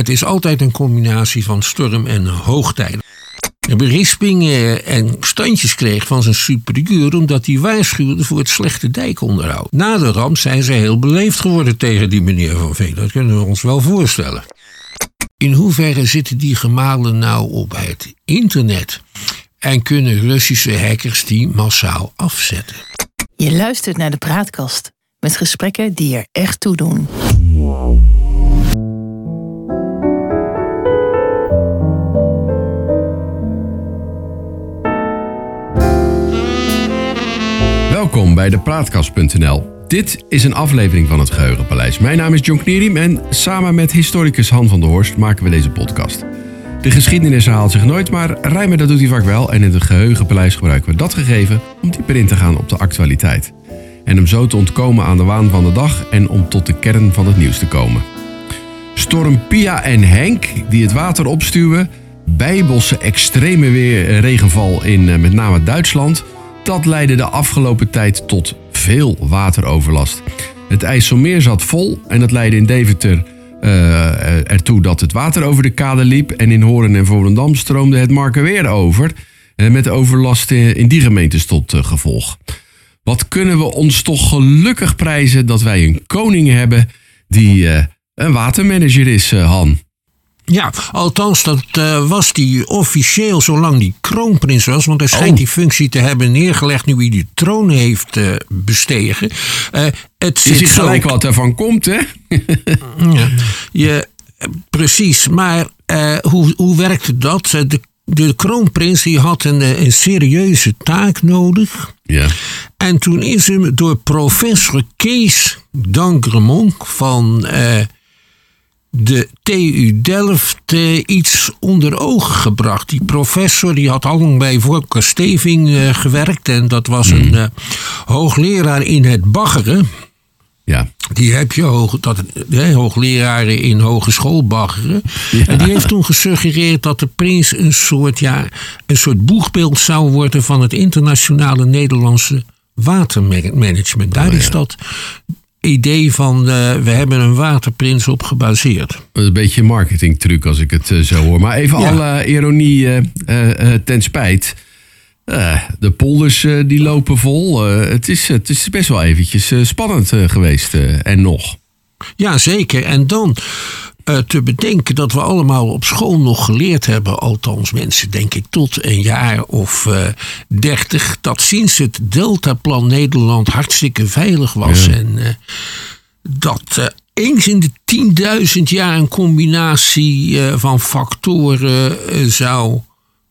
het is altijd een combinatie van storm en hoogtijden. Een berisping en standjes kreeg van zijn superieur omdat hij waarschuwde voor het slechte dijkonderhoud. Na de ramp zijn ze heel beleefd geworden tegen die meneer Van Veen. Dat kunnen we ons wel voorstellen. In hoeverre zitten die gemalen nou op het internet? En kunnen Russische hackers die massaal afzetten? Je luistert naar de praatkast met gesprekken die er echt toe doen. Welkom bij de Praatkast.nl. Dit is een aflevering van het Geheugenpaleis. Mijn naam is John Knierim en samen met historicus Han van der Horst maken we deze podcast. De geschiedenis herhaalt zich nooit, maar rijmen dat doet hij vaak wel. En in het Geheugenpaleis gebruiken we dat gegeven om dieper in te gaan op de actualiteit. En om zo te ontkomen aan de waan van de dag en om tot de kern van het nieuws te komen. Storm Pia en Henk, die het water opstuwen. Bijbelse extreme weer, regenval in eh, met name Duitsland dat leidde de afgelopen tijd tot veel wateroverlast. Het IJsselmeer zat vol en dat leidde in Deventer uh, ertoe dat het water over de kade liep. En in Horen en Volendam stroomde het Markenweer over. Uh, met overlast in die gemeentes tot gevolg. Wat kunnen we ons toch gelukkig prijzen dat wij een koning hebben die een watermanager is, Han. Ja, althans, dat uh, was die officieel zolang die kroonprins was. Want hij schijnt oh. die functie te hebben neergelegd nu hij die troon heeft uh, bestegen. Uh, het Je ziet gelijk wat er van komt, hè? ja, je, precies, maar hoe, hoe werkte dat? De, de kroonprins die had een, een serieuze taak nodig. Ja. En toen is hem door professor Kees Dangremont van de TU Delft eh, iets onder ogen gebracht. Die professor die had al lang bij Volker Steving uh, gewerkt. En dat was een uh, hoogleraar in het baggeren. Ja. Die heb je hoog, dat, hè, hoogleraren in hogeschool baggeren. Ja. En die heeft toen gesuggereerd dat de prins een soort, ja, een soort boegbeeld zou worden van het internationale Nederlandse watermanagement. Daar oh, is dat idee van uh, we hebben een waterprins op gebaseerd. Een beetje een marketingtruc als ik het uh, zo hoor. Maar even alle ironie uh, ten spijt. de polders die lopen vol. het, is, het is best wel eventjes spannend geweest en nog. Ja, zeker. En dan te bedenken dat we allemaal op school nog geleerd hebben, althans mensen denk ik tot een jaar of uh, dertig, dat sinds het Deltaplan Nederland hartstikke veilig was. En uh, dat eens in de 10.000 jaar een combinatie van factoren zou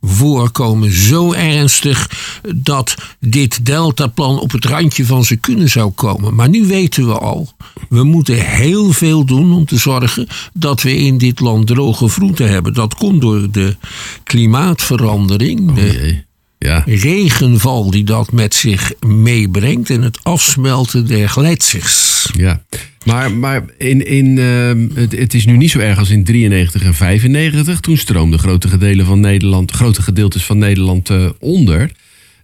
voorkomen. Zo ernstig dat dit deltaplan op het randje van zijn kunnen zou komen. Maar nu weten we al, we moeten heel veel doen om te zorgen dat we in dit land droge vroeten hebben. Dat komt door de klimaatverandering. Oh, ja. regenval die dat met zich meebrengt en het afsmelten der gletsjers. Ja, maar, maar in, in, uh, het, het, is nu niet zo erg als in 93 en 95. Toen stroomden grote, gedeelten van Nederland, grote gedeeltes van Nederland uh, onder.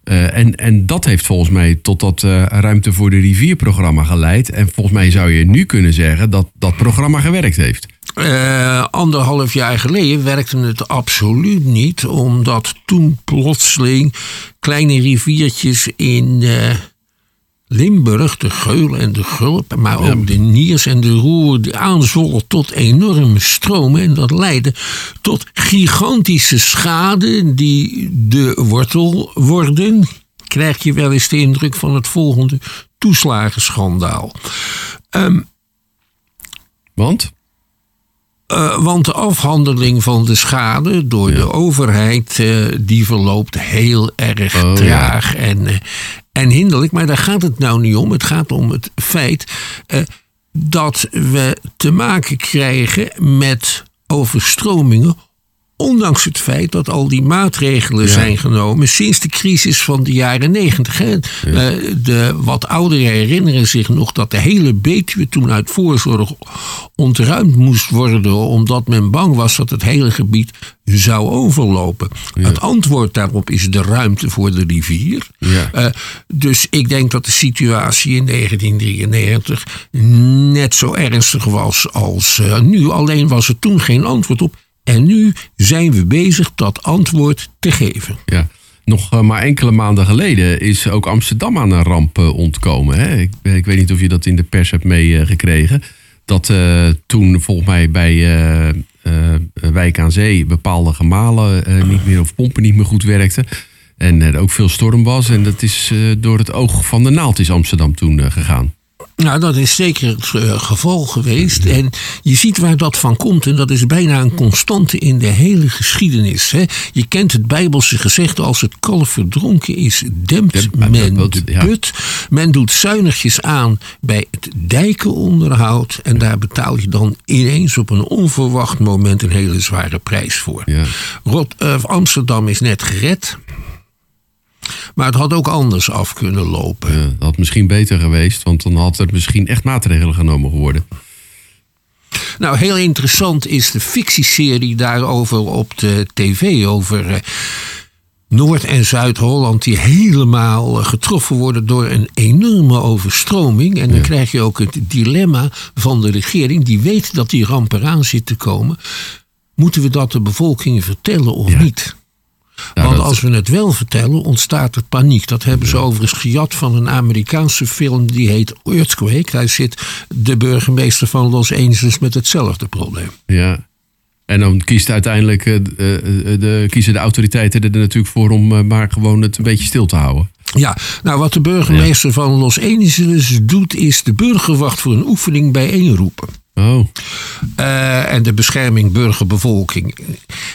Uh, en, en dat heeft volgens mij tot dat uh, ruimte voor de rivierprogramma geleid. En volgens mij zou je nu kunnen zeggen dat dat programma gewerkt heeft. Uh, anderhalf jaar geleden werkte het absoluut niet, omdat toen plotseling kleine riviertjes in Limburg, de Geul en de Gulp, maar ook de Niers en de Roer aanzwollen tot enorme stromen. En dat leidde tot gigantische schade die de wortel worden. Krijg je wel eens de indruk van het volgende toeslagenschandaal. Um, Want? Uh, want de afhandeling van de schade door de overheid, uh, die verloopt heel erg oh, traag. Ja. En, uh, en hinderlijk. Maar daar gaat het nou niet om. Het gaat om het feit uh, dat we te maken krijgen met overstromingen Ondanks het feit dat al die maatregelen zijn genomen sinds de crisis van de jaren negentig. Ja. Uh, de wat ouderen herinneren zich nog dat de hele Betuwe toen uit voorzorg ontruimd moest worden. omdat men bang was dat het hele gebied zou overlopen. Het antwoord daarop is de ruimte voor de rivier. Uh, dus ik denk dat de situatie in 1993 net zo ernstig was als uh, nu. Alleen was er toen geen antwoord op. En nu zijn we bezig dat antwoord te geven. Ja. Nog uh, maar enkele maanden geleden is ook Amsterdam aan een ramp uh, ontkomen. Hè? Ik, ik, weet niet of je dat in de pers hebt meegekregen. Dat toen volgens mij bij Wijk aan Zee bepaalde gemalen niet meer of pompen niet meer goed werkten. En er ook veel storm was. En dat is door het oog van de naald is Amsterdam toen gegaan. Nou, dat is zeker het uh, geval geweest. En je ziet waar dat van komt. En dat is bijna een constante in de hele geschiedenis. Hè. Je kent het Bijbelse gezegde: als het kalf verdronken is, dempt men de put. Men doet zuinigjes aan bij het dijkenonderhoud. En daar betaal je dan ineens op een onverwacht moment een hele zware prijs voor. Ja. Rot, uh, Amsterdam is net gered. Maar het had ook anders af kunnen lopen. Ja, dat had misschien beter geweest, want dan had er misschien echt maatregelen genomen geworden. Nou, heel interessant is de fictieserie daarover op de tv. Over uh, Noord- en Zuid-Holland die helemaal uh, getroffen worden door een enorme overstroming. En dan ja. krijg je ook het dilemma van de regering. Die weet dat die ramp eraan zit te komen. Moeten we dat de bevolking vertellen of ja. niet? Nou, Want als we het wel vertellen, ontstaat er paniek. Dat hebben ze overigens gejat van een Amerikaanse film die heet Earthquake. Daar zit de burgemeester van Los Angeles met hetzelfde probleem. Ja. En dan kiest uiteindelijk uh, de, kiezen de autoriteiten er natuurlijk voor om maar gewoon het een beetje stil te houden. Ja, nou wat de burgemeester ja. van Los Angeles doet, is de burgerwacht voor een oefening bijeenroepen. Oh. Uh, en de bescherming burgerbevolking.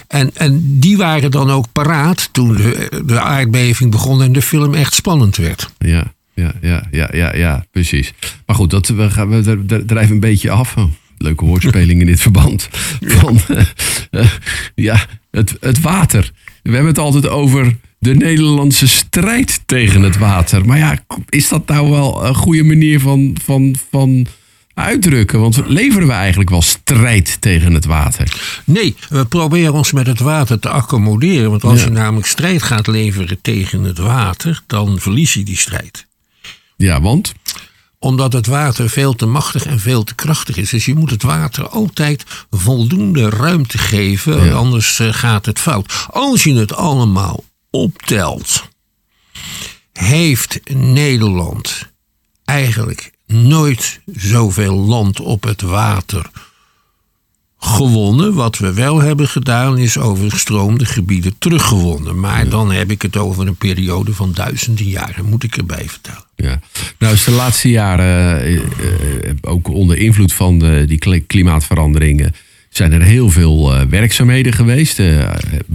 En, en die waren dan ook paraat toen de, de aardbeving begon en de film echt spannend werd. Ja, ja, ja, ja, ja, ja precies. Maar goed, dat, we, gaan, we drijven een beetje af. Oh, leuke woordspeling in dit verband. Van, uh, uh, ja, het, het water. We hebben het altijd over de Nederlandse strijd tegen het water. Maar ja, is dat nou wel een goede manier van, van, van uitdrukken? Want leveren we eigenlijk wel strijd tegen het water? Nee, we proberen ons met het water te accommoderen. Want als ja. je namelijk strijd gaat leveren tegen het water, dan verlies je die strijd. Ja, want? Omdat het water veel te machtig en veel te krachtig is. Dus je moet het water altijd voldoende ruimte geven, ja. anders eh, gaat het fout. Als je het allemaal optelt, heeft Nederland eigenlijk nooit zoveel land op het water gewonnen. Wat we wel hebben gedaan is overstroomde gebieden teruggewonnen. Maar ja. dan heb ik het over een periode van duizenden jaren, moet ik erbij vertellen. Ja, nou is de laatste jaren, uh, uh, ook onder invloed van de, die klimaatveranderingen, zijn er heel veel werkzaamheden geweest.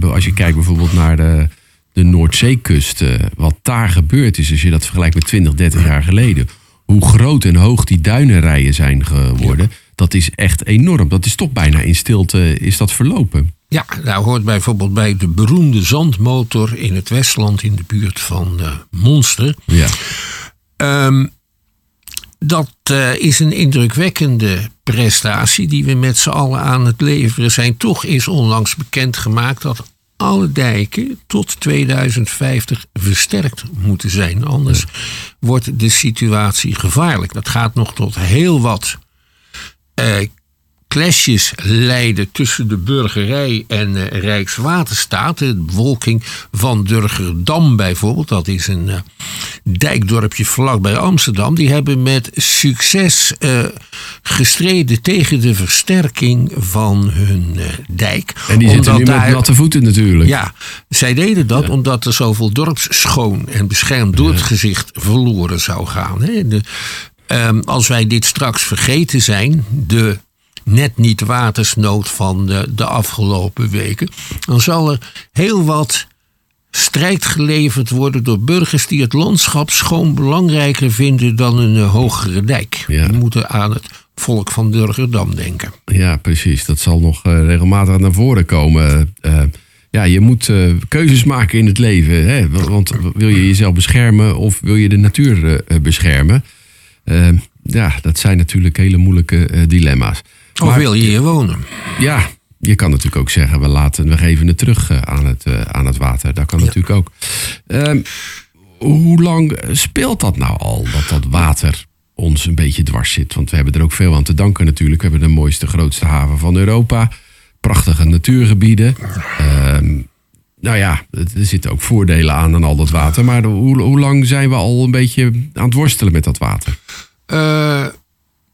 als je kijkt bijvoorbeeld naar de, de Noordzeekust, wat daar gebeurd is, als je dat vergelijkt met 20, 30 jaar geleden hoe groot en hoog die duinenrijen zijn geworden. Ja. Dat is echt enorm. Dat is toch bijna in stilte is dat verlopen. Ja, nou hoort bijvoorbeeld bij de beroemde zandmotor in het Westland in de buurt van uh, Monster. Ja. Um, dat uh, is een indrukwekkende prestatie die we met z'n allen aan het leveren zijn. Toch is onlangs bekendgemaakt dat alle dijken tot 2050 versterkt moeten zijn. Anders ja. wordt de situatie gevaarlijk. Dat gaat nog tot heel wat uh, clashes leiden tussen de burgerij en uh, Rijkswaterstaat. De bevolking van Durgerdam bijvoorbeeld, dat is een uh, dijkdorpje vlakbij Amsterdam. Die hebben met succes uh, gestreden tegen de versterking van hun dijk. En die zitten nu daar, met natte voeten natuurlijk. Ja, zij deden dat ja. omdat er zoveel dorpsschoon en beschermd dorpsgezicht ja. verloren zou gaan. Hè. De, um, als wij dit straks vergeten zijn, de net niet watersnood van de, de afgelopen weken, dan zal er heel wat strijd geleverd worden door burgers die het landschap schoon belangrijker vinden dan een uh, hogere dijk. Ja. Die moeten aan het volk van Durgerdam denken. Ja, precies. Dat zal nog regelmatig naar voren komen. ja, je moet keuzes maken in het leven. Hè? Want wil je jezelf beschermen of wil je de natuur beschermen? ja, dat zijn natuurlijk hele moeilijke dilemma's. Of wil je hier wonen? Ja, je kan natuurlijk ook zeggen, we, laten, we geven het terug eh, aan het, eh, aan het water. Dat kan natuurlijk ook. Um, hoe lang speelt dat nou al, dat dat water ons een beetje dwars zit? Want we hebben er ook veel aan te danken natuurlijk. We hebben de mooiste, grootste haven van Europa. Prachtige natuurgebieden. Um, nou ja, er zitten ook voordelen aan aan al dat water. Maar hoe, hoe lang zijn we al een beetje aan het worstelen met dat water? Uh,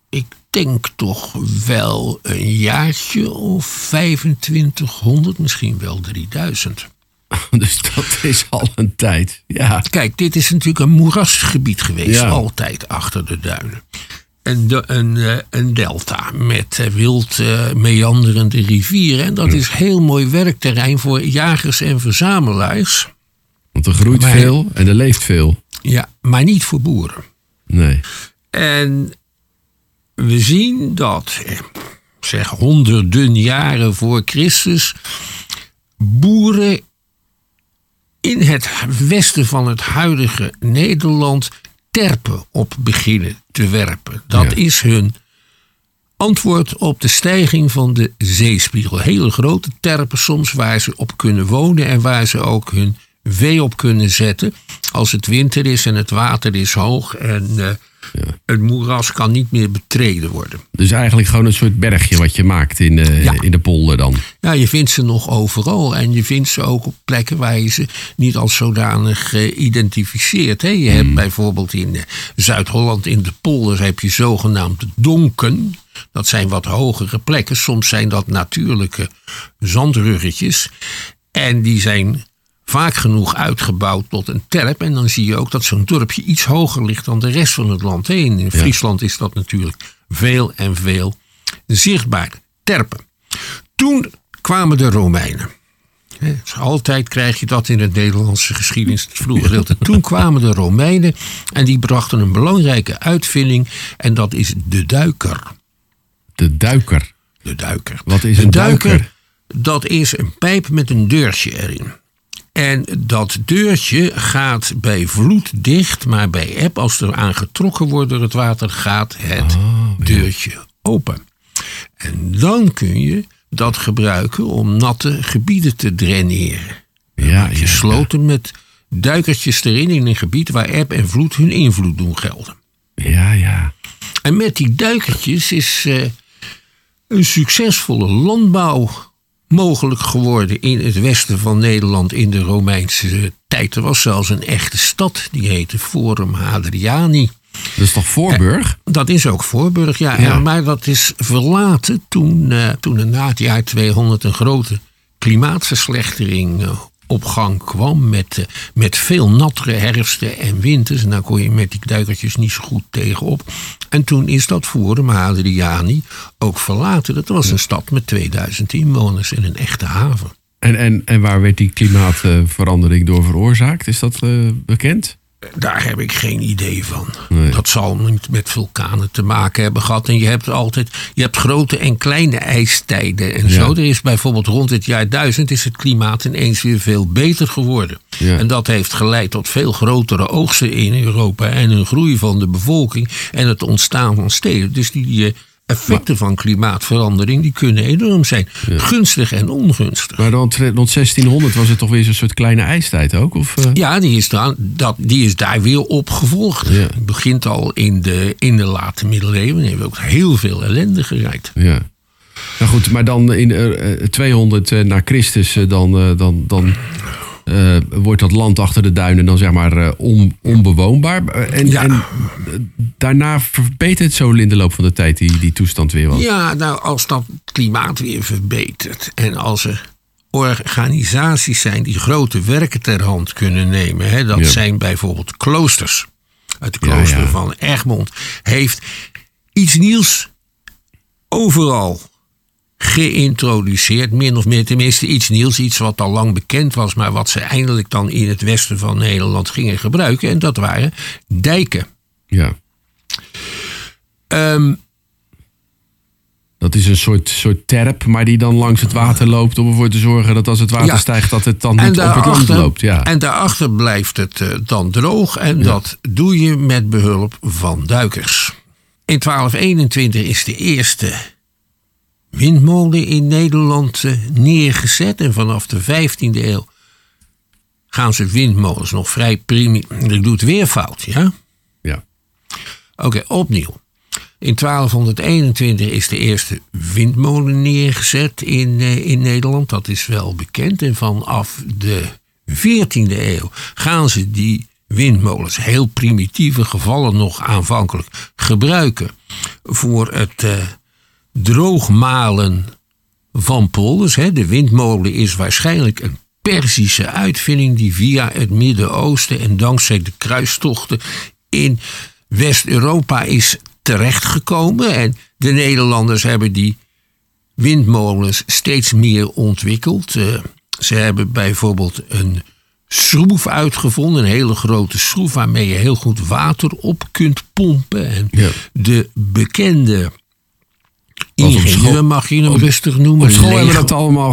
ik denk toch wel een jaartje of 2500, misschien wel 3000. Dus dat is al een tijd, ja. Kijk, dit is natuurlijk een moerasgebied geweest, altijd achter de duinen. Een, de, een, eh, een delta met eh, wild uh, meanderende rivieren. En dat is heel mooi werkterrein voor jagers en verzamelaars. Want er groeit veel en er leeft veel. Ja, maar niet voor boeren. Nee. En we zien dat, eh, zeg honderden jaren voor Christus, boeren in het westen van het huidige Nederland terpen op beginnen te werpen. Dat is hun antwoord op de stijging van de zeespiegel. Hele grote terpen soms waar ze op kunnen wonen en waar ze ook hun vee op kunnen zetten. Als het winter is en het water is hoog en uh, ja. Het moeras kan niet meer betreden worden. Dus eigenlijk gewoon een soort bergje wat je maakt in de, in de polder dan? Ja, je vindt ze nog overal. En je vindt ze ook op plekken waar je ze niet als zodanig uh, identificeert. Je hebt hmm. bijvoorbeeld in eh, Zuid-Holland in de polders heb je zogenaamde donken. Dat zijn wat hogere plekken. Soms zijn dat natuurlijke zandruggetjes. En die zijn vaak genoeg uitgebouwd tot een terp. En dan zie je ook dat zo'n dorpje iets hoger ligt dan de rest van het land. In Friesland is dat natuurlijk veel en veel zichtbaar. Terpen. Toen kwamen de Romeinen. altijd krijg je dat in het Nederlandse geschiedenis, het vroege gedeelte. Toen kwamen de Romeinen en die brachten een belangrijke uitvinding en dat is de duiker. De duiker? De duiker. Wat is een duiker? duiker? Dat is een pijp met een deurtje erin. En dat deurtje gaat bij vloed dicht, maar bij eb, als er aan getrokken wordt door het water, gaat het oh, deurtje open. En dan kun je dat gebruiken om natte gebieden te draineren. Ja, je sloten met duikertjes erin in een gebied waar eb en vloed hun invloed doen gelden. Ja, ja. En met die duikertjes is uh, een succesvolle landbouw mogelijk geworden in het westen van Nederland in de Romeinse tijd. Er was zelfs een echte stad, die heette Forum Hadriani. Dat is toch Voorburg? Dat is ook Voorburg, ja. ja. Maar dat is verlaten toen, uh, toen er na het jaar 200 een grote klimaatverslechtering uh, op gang kwam. Met, uh, met veel nattere herfsten en winters. En daar kon je met die duikertjes niet zo goed tegenop. En toen is dat Forum Hadriani ook verlaten. Dat was een stad met 2000 inwoners en een echte haven. En, en, en waar werd die klimaatverandering door veroorzaakt? Is dat uh, bekend? Daar heb ik geen idee van. Dat zal niet met vulkanen te maken hebben gehad. En je hebt altijd je hebt grote en kleine ijstijden en zo. Er is bijvoorbeeld rond het jaar 1000 is het klimaat ineens weer veel beter geworden. En dat heeft geleid tot veel grotere oogsten in Europa en een groei van de bevolking en het ontstaan van steden. Dus die eh, effecten van klimaatverandering die kunnen enorm zijn. Gunstig en ongunstig. Maar rond, rond 1600 was het toch weer zo'n soort kleine ijstijd ook? Of, uh... Ja, die is, daar, dat, die is daar weer opgevolgd. Het begint al in de, in de late middeleeuwen. hebben we ook heel veel ellende gereikt. Ja. Nou goed, maar dan in uh, eh, 200 eh, na Christus, dan, dan, dan uh, wordt dat land achter de duinen dan zeg maar uh, on, onbewoonbaar. En, en daarna verbetert het zo in de loop van de tijd die, die toestand weer wat. Ja, nou als dat klimaat weer verbetert en als er organisaties zijn die grote werken ter hand kunnen nemen. Hè, dat zijn bijvoorbeeld kloosters. Het klooster van Egmond heeft iets nieuws overal geïntroduceerd. Min of meer, tenminste iets nieuws, iets wat al lang bekend was, maar wat ze eindelijk dan in het westen van Nederland gingen gebruiken. En dat waren dijken. Ja. Um, Dat is een soort, soort terp, maar die dan langs het water loopt om ervoor te zorgen dat als het water stijgt, dat het dan niet op het land loopt. Ja. En daarachter blijft het uh, dan droog en dat doe je met behulp van duikers. In 1221 is de eerste windmolen in Nederland uh, neergezet en vanaf de 15e eeuw gaan ze windmolens nog vrij primi. Ik doe het weer fout, ja? Ja. Oké, opnieuw. In 1221 is de eerste windmolen neergezet in, uh, in Nederland. Dat is wel bekend. En vanaf de 14e eeuw gaan ze die windmolens, heel primitieve gevallen nog aanvankelijk, gebruiken voor het uh, droogmalen van polders. Hè. De windmolen is waarschijnlijk een Persische uitvinding die via het Midden-Oosten en dankzij de kruistochten in West-Europa is terechtgekomen. En de Nederlanders hebben die windmolens steeds meer ontwikkeld. Uh, ze hebben bijvoorbeeld een schroef uitgevonden, een hele grote schroef waarmee je heel goed water op kunt pompen. En ja. de bekende ingenieur mag je hem rustig noemen. Op school Leeg... hebben we dat allemaal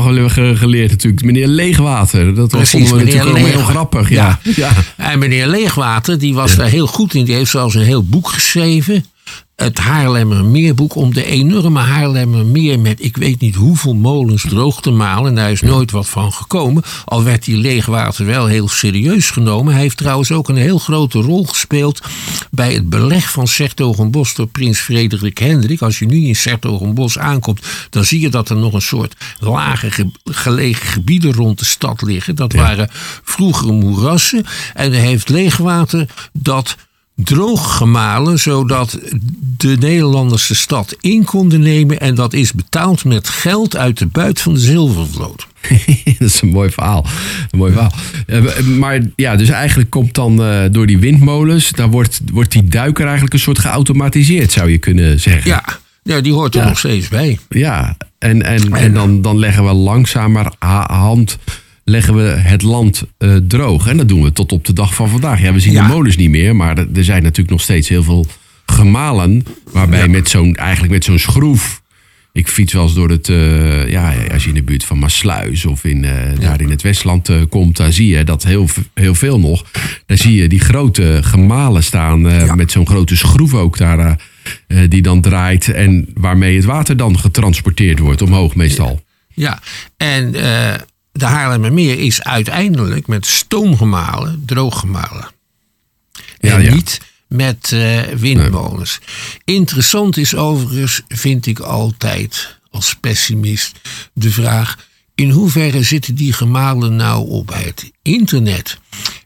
geleerd natuurlijk. Meneer Leegwater, dat was vonden we natuurlijk Leeg... heel grappig. Ja. Ja. ja. En meneer Leegwater, die was daar heel goed in. Die heeft zelfs een heel boek geschreven het Haarlemmermeerboek om de enorme Haarlemmermeer met ik weet niet hoeveel molens droog te malen. En daar is nooit wat van gekomen. Al werd die leegwater wel heel serieus genomen. Hij heeft trouwens ook een heel grote rol gespeeld bij het beleg van Sertogenbos door prins Frederik Hendrik. Als je nu in Sertogenbos aankomt, dan zie je dat er nog een soort lage gelegen gebieden rond de stad liggen. Dat waren vroegere moerassen. En er heeft leegwater dat droog gemalen, zodat de Nederlanders de stad in konden nemen. En dat is betaald met geld uit de buit van de zilvervloot. dat is een mooi verhaal. Een mooi verhaal. Uh, maar ja, dus eigenlijk komt dan uh, door die windmolens, daar wordt, wordt die duiker eigenlijk een soort geautomatiseerd, zou je kunnen zeggen. Ja, ja die hoort er ja. nog steeds bij. Ja, en, en, en dan, dan leggen we langzamer hand leggen we het land uh, droog. En dat doen we tot op de dag van vandaag. Ja, we zien ja. de molens niet meer, maar er zijn natuurlijk nog steeds heel veel gemalen. Waarbij ja. met zo'n, eigenlijk met zo'n schroef. Ik fiets wel eens door het, uh, ja, als je in de buurt van Maasluis of in, uh, daar in het Westland uh, komt, daar zie je dat heel, heel veel nog. Daar zie je die grote gemalen staan met zo'n grote schroef ook daar, die dan draait en waarmee het water dan getransporteerd wordt omhoog meestal. Ja, en de Haarlemmermeer is uiteindelijk met stoom gemalen, droog gemalen. Ja, en ja. niet met uh, windmolens. Nee. Interessant is overigens, vind ik altijd als pessimist, de vraag: in hoeverre zitten die gemalen nou op het internet?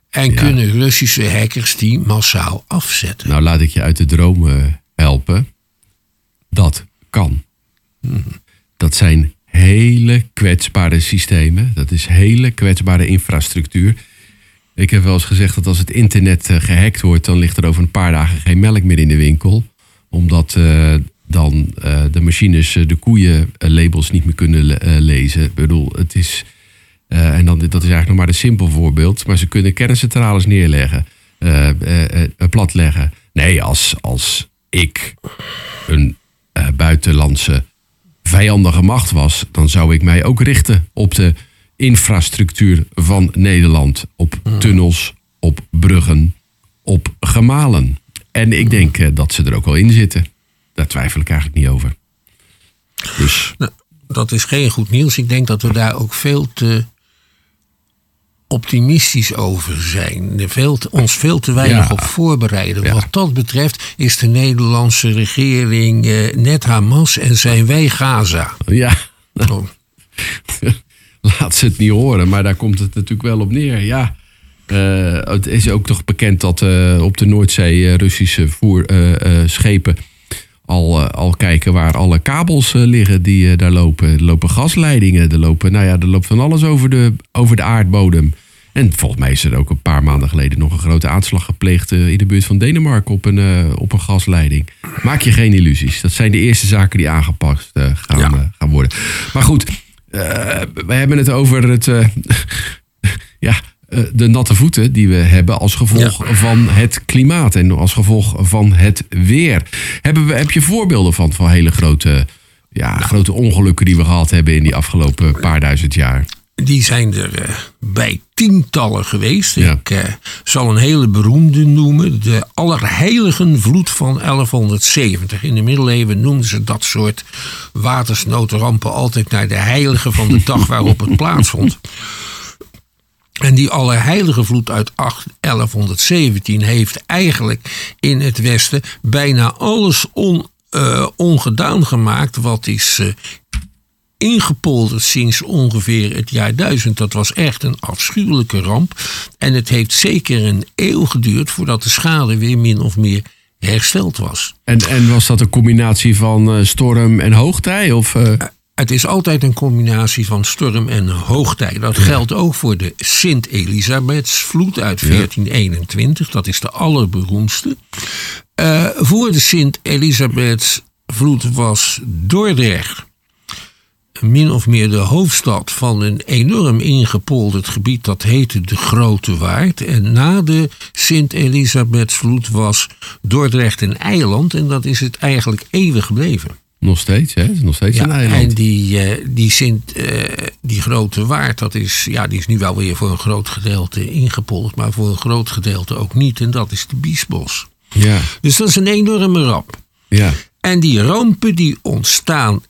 En ja. kunnen Russische hackers die massaal afzetten? Nou, laat ik je uit de dromen helpen. Dat kan. Hmm. Dat zijn hele kwetsbare systemen. Dat is hele kwetsbare infrastructuur. Ik heb wel eens gezegd dat als het internet uh, gehackt wordt, dan ligt er over een paar dagen geen melk meer in de winkel. Omdat uh, dan uh, de machines de koeienlabels niet meer kunnen le lezen. Ik bedoel, het is. en dan, dat is eigenlijk nog maar een simpel voorbeeld. Maar ze kunnen kerncentrales neerleggen, platleggen. Nee, als, als ik een buitenlandse vijandige macht was, dan zou ik mij ook richten op de infrastructuur van Nederland. Op hmm. tunnels, op bruggen, op gemalen. En ik denk uh, dat ze er ook wel in zitten. Daar twijfel ik eigenlijk niet over. Dus. Nou, dat is geen goed nieuws. Ik denk dat we daar ook veel te optimistisch over zijn. Veel te, ons veel te weinig ja. op voorbereiden. Ja. Wat dat betreft is de Nederlandse regering eh, net Hamas en zijn wij Gaza. Ja. Oh. Laat ze het niet horen, maar daar komt het natuurlijk wel op neer. Ja. Uh, het is ook toch bekend dat uh, op de Noordzee Russische voerschepen al, al kijken waar alle kabels liggen die daar lopen. Er lopen gasleidingen, er lopen, nou ja, er loopt van alles over de, over de aardbodem. En volgens mij is er ook een paar maanden geleden nog een grote aanslag gepleegd uh, in de buurt van Denemarken op een, uh, op een gasleiding. Maak je geen illusies. Dat zijn de eerste zaken die aangepast uh, gaan, ja. gaan worden. Maar goed, we hebben het over het, ja, de natte voeten die we hebben als gevolg ja. van het klimaat en als gevolg van het weer. Hebben we, heb je voorbeelden van, van hele grote ja, grote ongelukken die we gehad hebben in die afgelopen paar duizend jaar. Die zijn er uh, bij tientallen geweest. Ik uh, zal een hele beroemde noemen. De Allerheiligenvloed van 1170. In de middeleeuwen noemden ze dat soort watersnoodrampen altijd naar de heilige van de dag waarop het plaatsvond. En die Allerheilige vloed uit 1117 heeft eigenlijk in het Westen bijna alles on, uh, ongedaan gemaakt wat is ingepolderd sinds ongeveer het jaar 1000. Dat was echt een afschuwelijke ramp. En het heeft zeker een eeuw geduurd voordat de schade weer min of meer hersteld was. En, en was dat een combinatie van uh, storm en hoogtij? Of, het is altijd een combinatie van storm en hoogtij. Dat geldt ook voor de Sint-Elisabethsvloed uit 1421. Dat is de allerberoemdste. Uh, voor de Sint-Elisabethsvloed was Dordrecht min of meer de hoofdstad van een enorm ingepolderd gebied. Dat heette de Grote Waard. En na de Sint-Elisabethsvloed was Dordrecht een eiland. En dat is het eigenlijk eeuwig gebleven. Nog steeds, hè? Nog steeds ja, een eiland. En die, uh, die, Sint, uh, die grote waard, dat is, ja, die is nu wel weer voor een groot gedeelte ingepolderd, maar voor een groot gedeelte ook niet. En dat is de Biesbos. Ja. Dus dat is een enorme ramp. Ja. En die rampen die ontstaan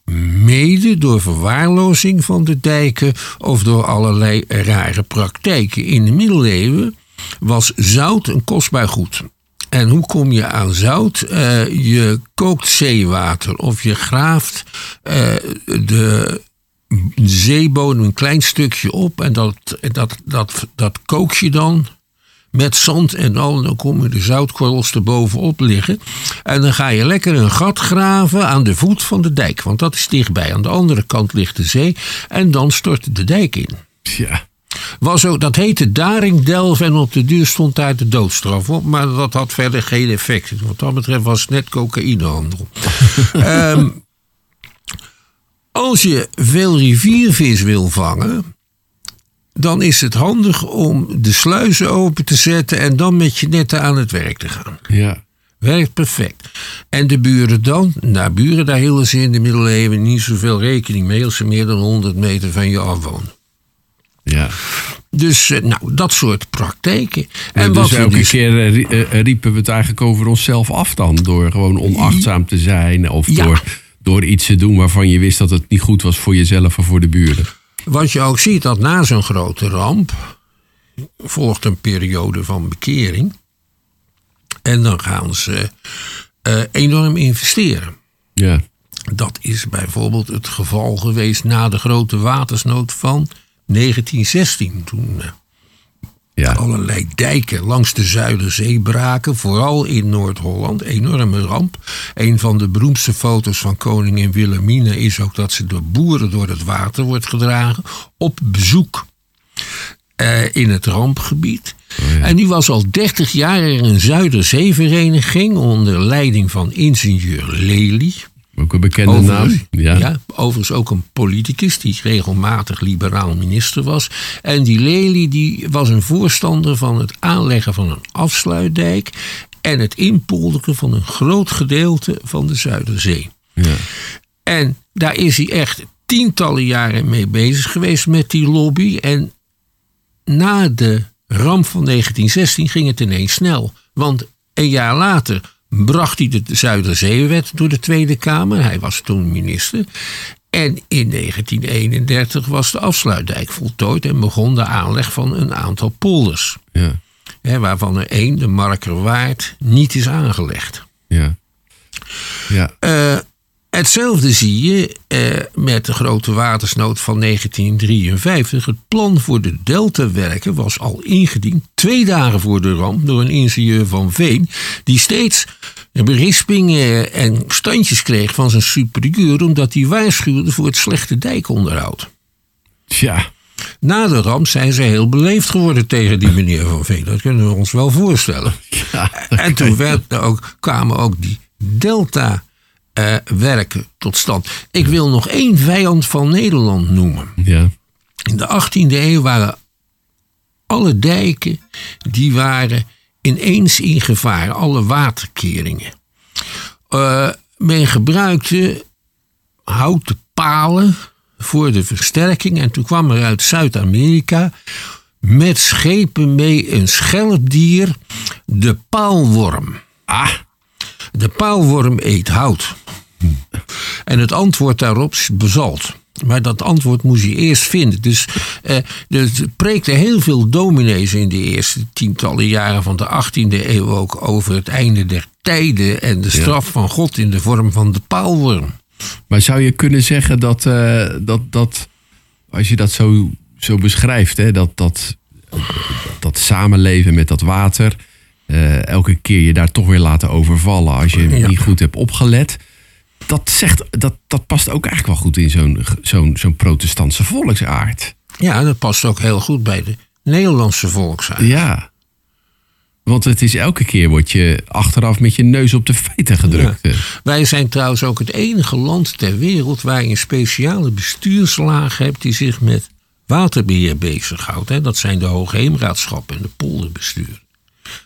mede door verwaarlozing van de dijken of door allerlei rare praktijken. In de middeleeuwen was zout een kostbaar goed. En hoe kom je aan zout? Uh, je kookt zeewater of je graaft uh, de zeebodem een klein stukje op en dat, dat, dat, dat kook je dan met zand en al. En dan komen de zoutkorrels er bovenop liggen. En dan ga je lekker een gat graven aan de voet van de dijk. Want dat is dichtbij. Aan de andere kant ligt de zee. En dan stort de dijk in. Ja. Was ook, dat heette Daringdelf en op de duur stond daar de doodstraf op. Maar dat had verder geen effect. Wat dat betreft was het net cocaïnehandel. um, als je veel riviervis wil vangen, dan is het handig om de sluizen open te zetten en dan met je netten aan het werk te gaan. Ja. Werkt perfect. En de buren dan? Nou, buren, daar hielden ze in de middeleeuwen niet zoveel rekening mee als ze meer dan 100 meter van je afwonen. Ja. Dus nou, dat soort praktijken. En dus wat elke dus... keer riepen we het eigenlijk over onszelf af dan. Door gewoon onachtzaam te zijn. Of ja. door, door iets te doen waarvan je wist dat het niet goed was voor jezelf of voor de buren. Wat je ook ziet, dat na zo'n grote ramp volgt een periode van bekering. En dan gaan ze uh, enorm investeren. Ja. Dat is bijvoorbeeld het geval geweest na de grote watersnood van 1916. Toen uh, ja. allerlei dijken langs de Zuiderzee braken, vooral in Noord-Holland. Enorme ramp. Een van de beroemdste foto's van koningin Wilhelmina is ook dat ze door boeren door het water wordt gedragen op bezoek uh, in het rampgebied. Oh ja. En die was al 30 jaar er een Zuiderzeevereniging onder leiding van ingenieur Lely. Ook een bekende overigens, naam. Ja. ja. overigens ook een politicus die regelmatig liberaal minister was. En die Lely die was een voorstander van het aanleggen van een afsluitdijk en het inpolderen van een groot gedeelte van de Zuiderzee. Ja. En daar is hij echt tientallen jaren mee bezig geweest met die lobby. En na de ramp van 1916 ging het ineens snel. Want een jaar later bracht hij de Zuiderzeewet door de Tweede Kamer. Hij was toen minister. En in 1931 was de afsluitdijk voltooid en begon de aanleg van een aantal polders. Ja. Hè, waarvan er één, de Markerwaard, niet is aangelegd. Ja. Ja. Uh, hetzelfde zie je uh, met de grote watersnood van 1953. Het plan voor de deltawerken was al ingediend twee dagen voor de ramp door een ingenieur van Veen, die steeds berispingen en standjes kreeg van zijn superieur omdat hij waarschuwde voor het slechte dijkonderhoud. Ja. Na de ramp zijn ze heel beleefd geworden tegen die meneer van Veen. Dat kunnen we ons wel voorstellen. Ja, en toen werd ook, kwamen ook die delta uh, werken tot stand. Ik wil nog één vijand van Nederland noemen. Ja. In de 18e eeuw waren alle dijken die waren ineens in gevaar, alle waterkeringen. Uh, men gebruikte houten palen voor de versterking. En toen kwam er uit Zuid-Amerika met schepen mee een schelpdier, de paalworm. Ah. De paalworm eet hout. En het antwoord daarop is bezalt. Maar dat antwoord moest je eerst vinden. Dus eh, er preekten heel veel dominees in de eerste tientallen jaren van de 18e eeuw ook over het einde der tijden en de straf van God in de vorm van de paalworm. Maar zou je kunnen zeggen dat, uh, dat, dat als je dat zo, zo beschrijft, hè, dat, dat, dat samenleven met dat water, uh, elke keer je daar toch weer laten overvallen als je niet goed hebt opgelet dat, zegt, dat, dat past ook eigenlijk wel goed in zo'n zo'n zo'n protestantse volksaard. Ja, dat past ook heel goed bij de Nederlandse volksaard. Ja. Want het is elke keer word je achteraf met je neus op de feiten gedrukt. Ja. Wij zijn trouwens ook het enige land ter wereld waar je een speciale bestuurslaag hebt die zich met waterbeheer bezighoudt. Dat zijn de Hoogheemraadschappen en de polderbestuur.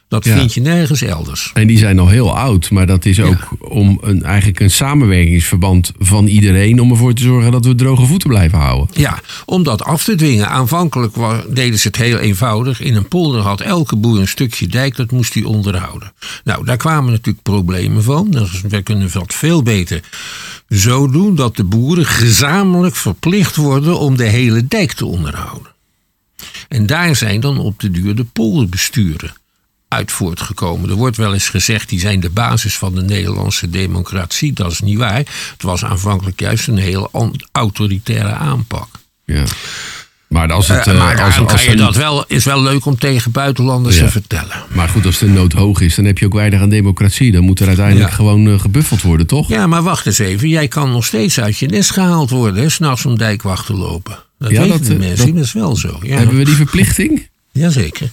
Dat vind je nergens elders. En die zijn al heel oud, maar dat is ook om een, eigenlijk een samenwerkingsverband van iedereen om ervoor te zorgen dat we droge voeten blijven houden. Ja, om dat af te dwingen. Aanvankelijk deden ze het heel eenvoudig. In een polder had elke boer een stukje dijk, dat moest hij onderhouden. Nou, daar kwamen natuurlijk problemen van. Dus we kunnen dat veel beter zo doen dat de boeren gezamenlijk verplicht worden om de hele dijk te onderhouden. En daar zijn dan op de duur de polderbesturen uit voortgekomen. Er wordt wel eens gezegd, die zijn de basis van de Nederlandse democratie. Dat is niet waar. Het was aanvankelijk juist een heel autoritaire aanpak. Ja. Maar als het. Uh, maar als, als, je dat wel, is wel leuk om tegen buitenlanders te vertellen. Maar goed, als de nood hoog is, dan heb je ook weinig aan democratie. Dan moet er uiteindelijk gewoon uh, gebuffeld worden, toch? Ja, maar wacht eens even. Jij kan nog steeds uit je nest gehaald worden, s'nachts om dijkwacht te lopen. Dat ja, weten dat, de mensen, dat, is wel zo. Ja. Hebben we die verplichting? Jazeker.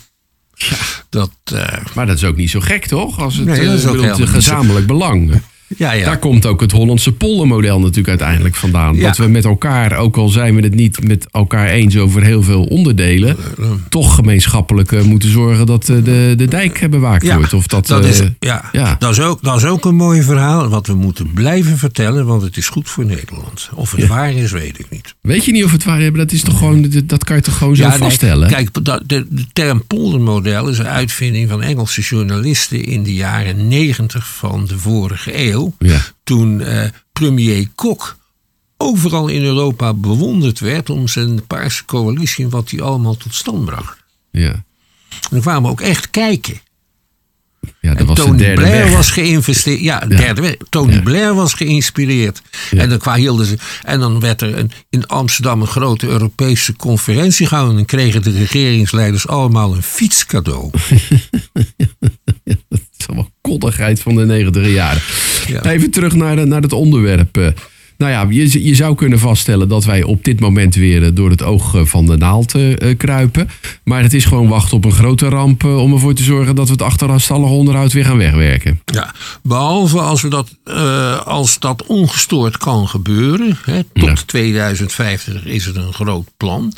Ja. Dat, uh... Maar dat is ook niet zo gek, toch? Als het, nee, dat is ook uh, gezamenlijk belang. Ja, ja. Daar komt ook het Hollandse pollenmodel natuurlijk uiteindelijk vandaan. Dat we met elkaar, ook al zijn we het niet met elkaar eens over heel veel onderdelen, toch gemeenschappelijk uh, moeten zorgen dat uh, de, de dijk bewaakt wordt. Of dat, dat, is, ja, ja. Dat, is ook, dat is ook een mooi verhaal wat we moeten blijven vertellen, want het is goed voor Nederland. Of het waar is, weet ik niet. Weet je niet of het waar is, maar dat, is toch gewoon, dat kan je toch gewoon zo vaststellen? kijk, de, de term poldermodel is een uitvinding van Engelse journalisten in de jaren negentig van de vorige eeuw. Ja. Toen uh, premier Kok overal in Europa bewonderd werd om zijn Paarse coalitie en wat hij allemaal tot stand bracht. Ja. En dan kwamen we ook echt kijken. Ja, dat en was Tony derde Blair was geïnvesteerd. Ja, ja. derde Tony Blair was geïnspireerd. En, dan qua hielden ze, en dan werd er een, in Amsterdam een grote Europese conferentie gehouden. En kregen de regeringsleiders allemaal een fietscadeau. dat is allemaal koddigheid van de negentig jaren. Even terug naar, de, naar het onderwerp. Eh. Nou ja, je, je zou kunnen vaststellen dat wij op dit moment weer eh, door het oog eh, van de naald uh, kruipen. Maar het is gewoon wachten op een grote ramp om ervoor te zorgen dat we het achterstallig onderhoud weer gaan wegwerken. Ja, behalve als, we dat, uh, als dat ongestoord kan gebeuren. Hè, tot 2050 is het een groot plan.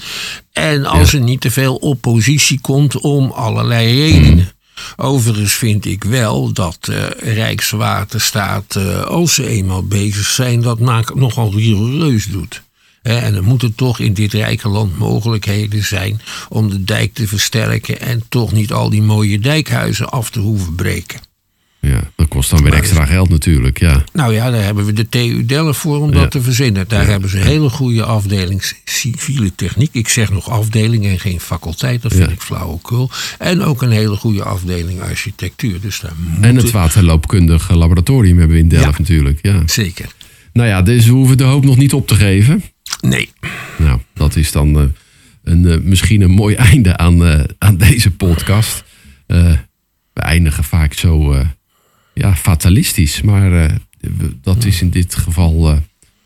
En als er niet te veel oppositie komt om allerlei redenen. Overigens vind ik wel dat uh, Rijkswaterstaat, uh, als ze eenmaal bezig zijn, dat nogal rigoureus doet. en er moeten toch in dit rijke land mogelijkheden zijn om de dijk te versterken en toch niet al die mooie dijkhuizen af te hoeven breken. Ja, dat kost dan weer extra geld natuurlijk, ja. Nou ja, daar hebben we de TU Delft voor om dat te verzinnen. Daar hebben ze een hele goede afdeling civiele techniek. Ik zeg nog afdeling en geen faculteit, dat vind ik flauwekul. En ook een hele goede afdeling architectuur. Dus daar En het waterloopkundig laboratorium hebben we in Delft natuurlijk, ja. Zeker. Nou ja, dus we hoeven de hoop nog niet op te geven. Nee. Nou, dat is dan uh, een, uh, misschien een mooi einde aan, uh, aan deze podcast. we eindigen vaak zo ja, fatalistisch. Maar uh, dat is in dit geval uh,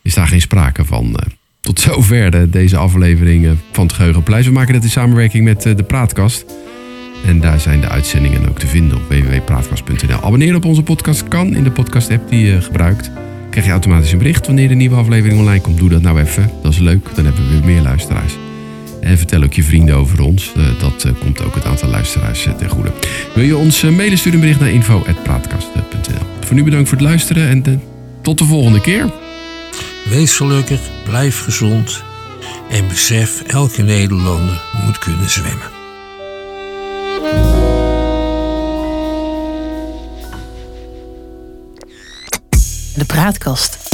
is daar geen sprake van. Uh, tot zover de, deze aflevering van het Geheugenpleis. We maken dit in samenwerking met de Praatkast. En daar zijn de uitzendingen ook te vinden op www.praatkast.nl. Abonneren op onze podcast kan in de podcast-app die je gebruikt. Krijg je automatisch een bericht wanneer een nieuwe aflevering online komt. Doe dat nou even. Dat is leuk. Dan hebben we weer meer luisteraars. En vertel ook je vrienden over ons. Eh, dat eh, komt ook het aantal luisteraars ten goede. Wil je ons mailen, stuur een bericht naar info.praatkast.nl Voor nu bedankt voor het luisteren en tot de volgende keer. Wees gelukkig, blijf gezond en besef, elke Nederlander moet kunnen zwemmen. De Praatkast.